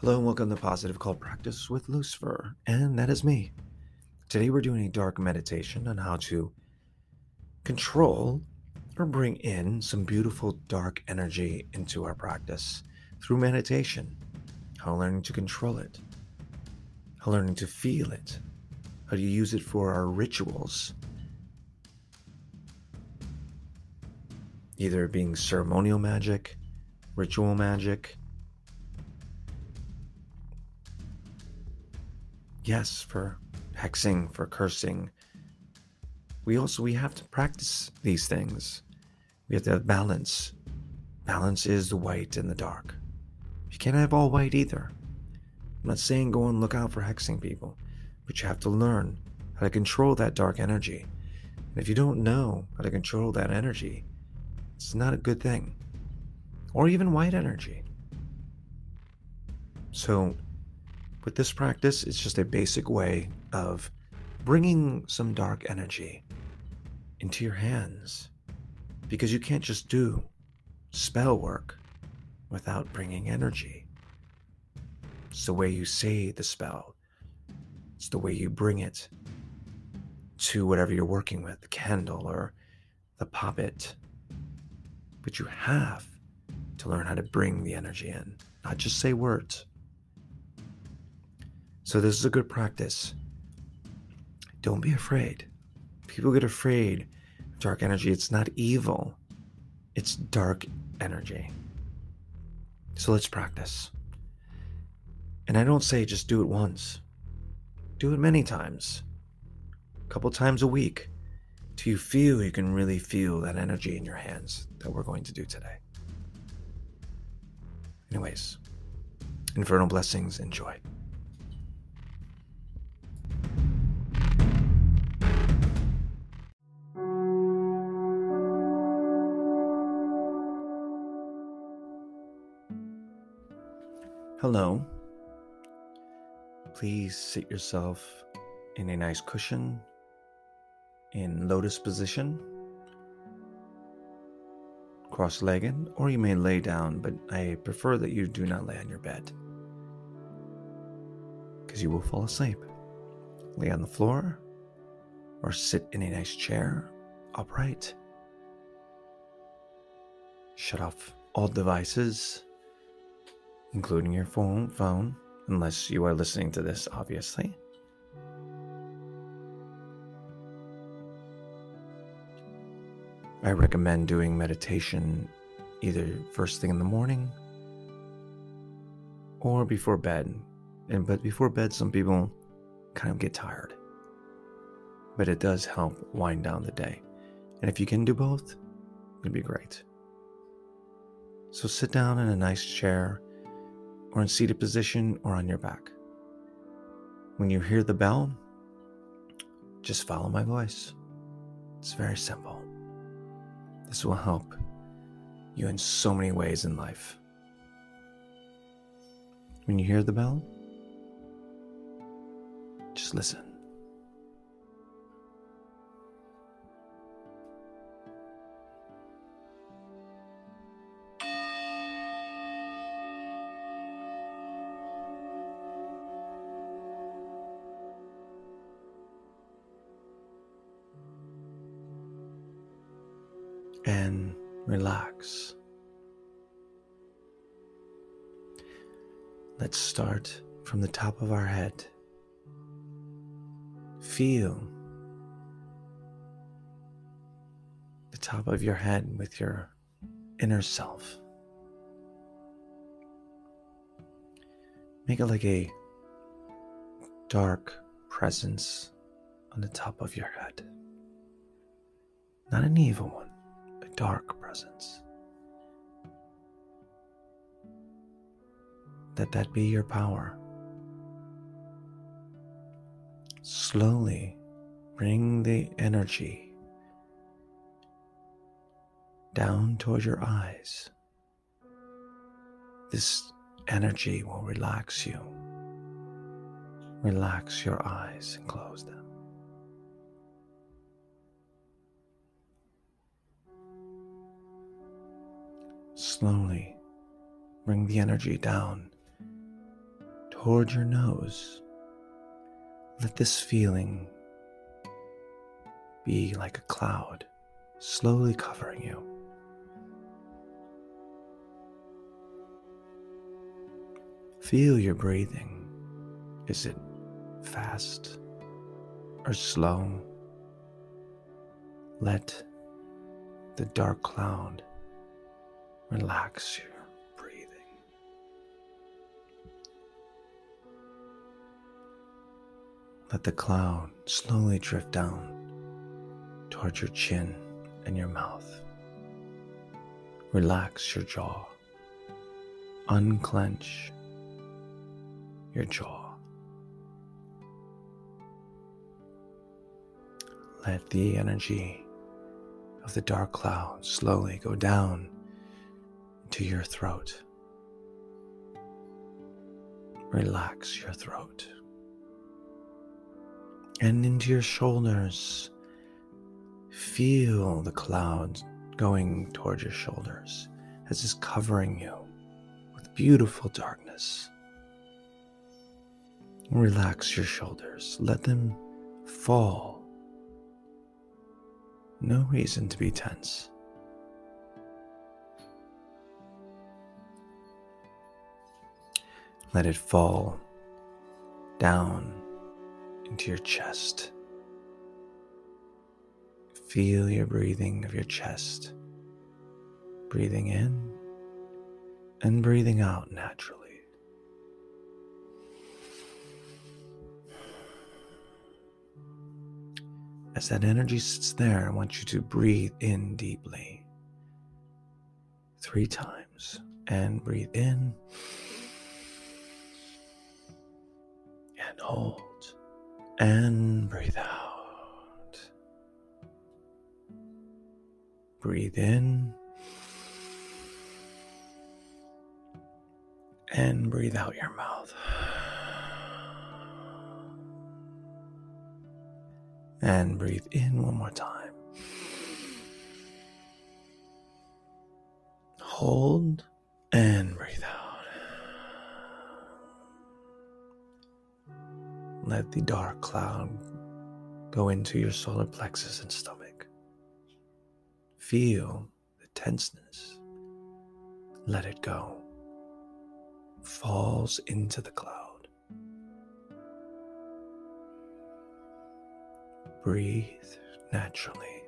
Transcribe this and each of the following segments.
Hello and welcome to Positive Call Practice with Lucifer, and that is me. Today we're doing a dark meditation on how to control or bring in some beautiful dark energy into our practice through meditation. How learning to control it, how learning to feel it, how to use it for our rituals. Either being ceremonial magic, ritual magic, yes, for hexing, for cursing. We also we have to practice these things. We have to have balance. Balance is the white and the dark. You can't have all white either. I'm not saying go and look out for hexing people, but you have to learn how to control that dark energy. And if you don't know how to control that energy, it's not a good thing. Or even white energy. So this practice, it's just a basic way of bringing some dark energy into your hands because you can't just do spell work without bringing energy. It's the way you say the spell, it's the way you bring it to whatever you're working with the candle or the puppet. But you have to learn how to bring the energy in, not just say words. So, this is a good practice. Don't be afraid. People get afraid of dark energy. It's not evil, it's dark energy. So, let's practice. And I don't say just do it once, do it many times, a couple times a week, till you feel you can really feel that energy in your hands that we're going to do today. Anyways, infernal blessings, enjoy. Hello. Please sit yourself in a nice cushion in lotus position, cross legged, or you may lay down, but I prefer that you do not lay on your bed because you will fall asleep. Lay on the floor or sit in a nice chair upright. Shut off all devices including your phone, phone, unless you are listening to this, obviously. I recommend doing meditation either first thing in the morning or before bed. And but before bed some people kind of get tired. But it does help wind down the day. And if you can do both, it'd be great. So sit down in a nice chair or in seated position or on your back. When you hear the bell, just follow my voice. It's very simple. This will help you in so many ways in life. When you hear the bell, just listen. Let's start from the top of our head. Feel the top of your head with your inner self. Make it like a dark presence on the top of your head, not an evil one a dark presence. Let that be your power. Slowly bring the energy down toward your eyes. This energy will relax you. Relax your eyes and close them. Slowly bring the energy down toward your nose. Let this feeling be like a cloud slowly covering you. Feel your breathing. Is it fast or slow? Let the dark cloud relax your Let the cloud slowly drift down towards your chin and your mouth. Relax your jaw. Unclench your jaw. Let the energy of the dark cloud slowly go down into your throat. Relax your throat. And into your shoulders. Feel the clouds going towards your shoulders as it's covering you with beautiful darkness. Relax your shoulders. Let them fall. No reason to be tense. Let it fall down into your chest. Feel your breathing of your chest. Breathing in and breathing out naturally. As that energy sits there, I want you to breathe in deeply three times and breathe in and hold and breathe out. Breathe in and breathe out your mouth. And breathe in one more time. Hold and breathe out. Let the dark cloud go into your solar plexus and stomach. Feel the tenseness. Let it go. Falls into the cloud. Breathe naturally.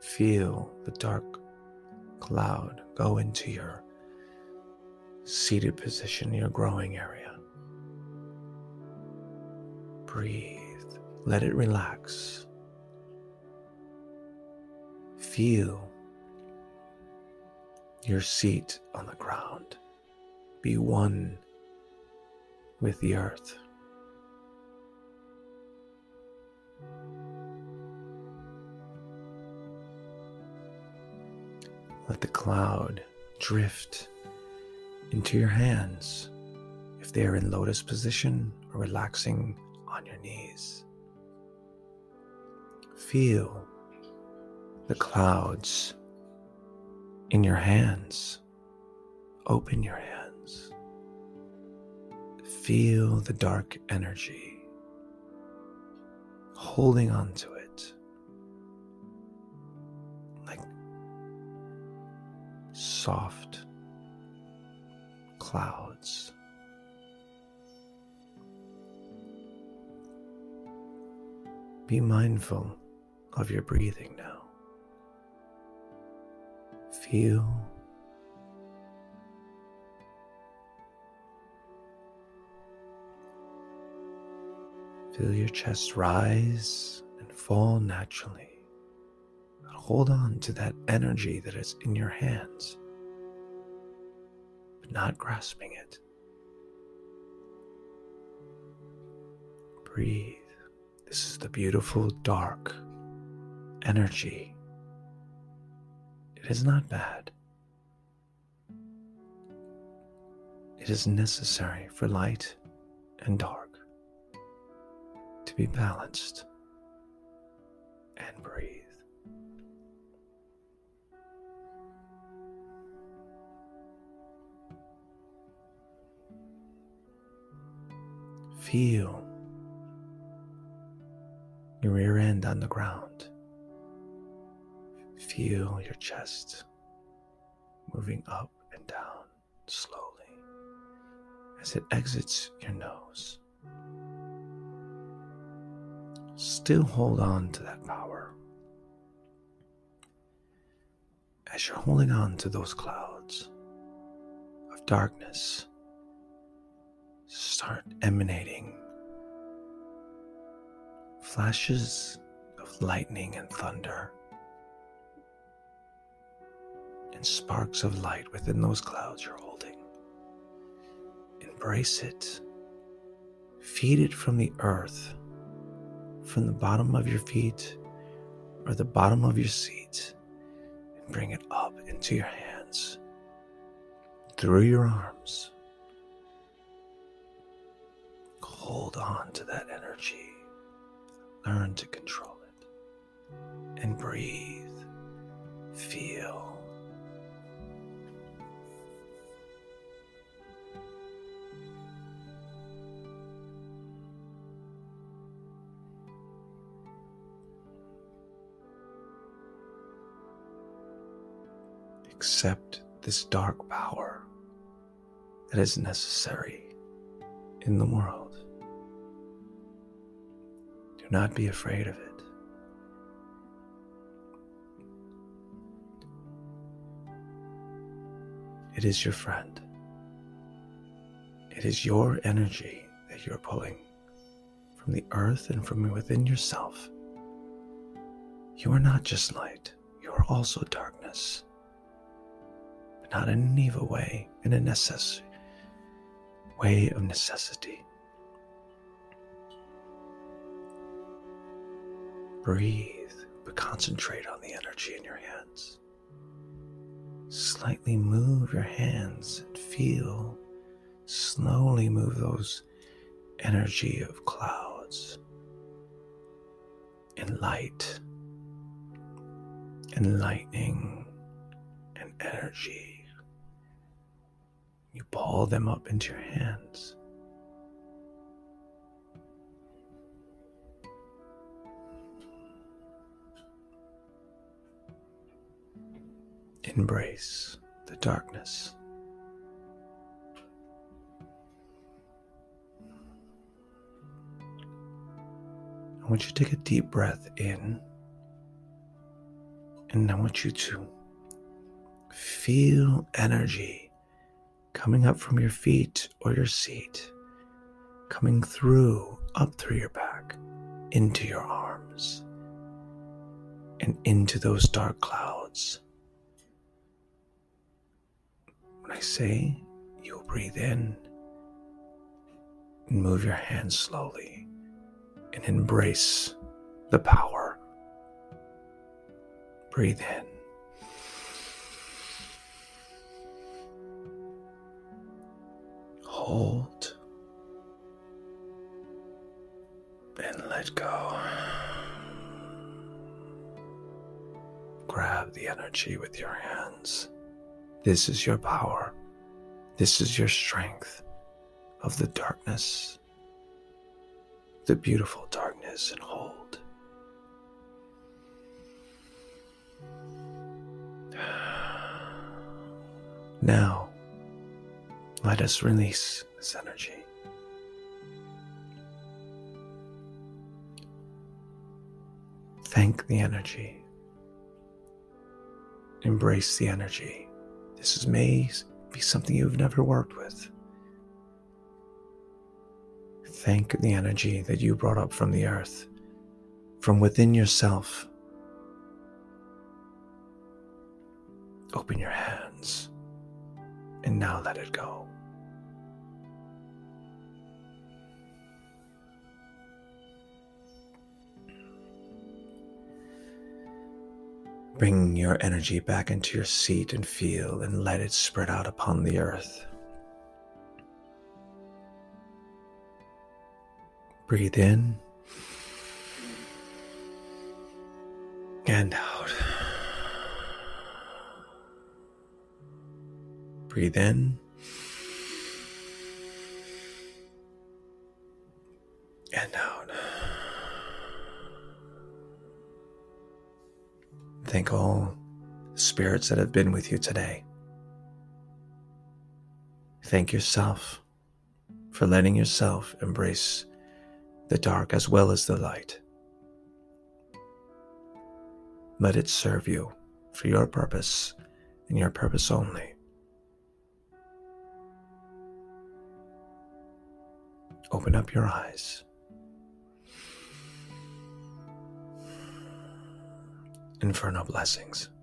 Feel the dark cloud go into your seated position, your growing area. Breathe. Let it relax. Feel your seat on the ground. Be one with the earth. Let the cloud drift into your hands if they are in lotus position or relaxing on your knees. Feel the clouds in your hands. Open your hands. Feel the dark energy holding on to it like soft clouds. Be mindful of your breathing now. Feel Feel your chest rise and fall naturally. But hold on to that energy that is in your hands, but not grasping it. Breathe. Is the beautiful dark energy. It is not bad. It is necessary for light and dark to be balanced and breathe. Feel your rear end on the ground. Feel your chest moving up and down slowly as it exits your nose. Still hold on to that power. As you're holding on to those clouds of darkness, start emanating flashes of lightning and thunder and sparks of light within those clouds you're holding. Embrace it. Feed it from the earth, from the bottom of your feet or the bottom of your seat, and bring it up into your hands, through your arms. Hold on to that energy. Learn to control it. And breathe. Feel. accept this dark power that is necessary in the world. Do not be afraid of it. It is your friend. It is your energy that you're pulling from the earth and from within yourself. You are not just light, you are also darkness But not in an evil way, in a necess- way of necessity. Breathe, but concentrate on the energy in your hands. Slightly move your hands and feel, slowly move those energy of clouds and light and lightning and energy you ball them up into your hands. Embrace the darkness. I want you to take a deep breath in, and I want you to feel energy coming up from your feet or your seat, coming through, up through your back, into your arms, and into those dark clouds. I say, you'll breathe in and move your hands slowly and embrace the power. Breathe in. hold and let go. Grab the energy with your hands. This is your power. This is your strength of the darkness, the beautiful darkness, and hold. Now, let us release this energy. Thank the energy. Embrace the energy. This is, may be something you've never worked with. Thank the energy that you brought up from the earth, from within yourself. Open your hands and now let it go. Bring your energy back into your seat and feel and let it spread out upon the earth. Breathe in and out. Breathe in Thank all spirits that have been with you today. Thank yourself for letting yourself embrace the dark as well as the light. Let it serve you for your purpose and your purpose only. Open up your eyes. Inferno blessings.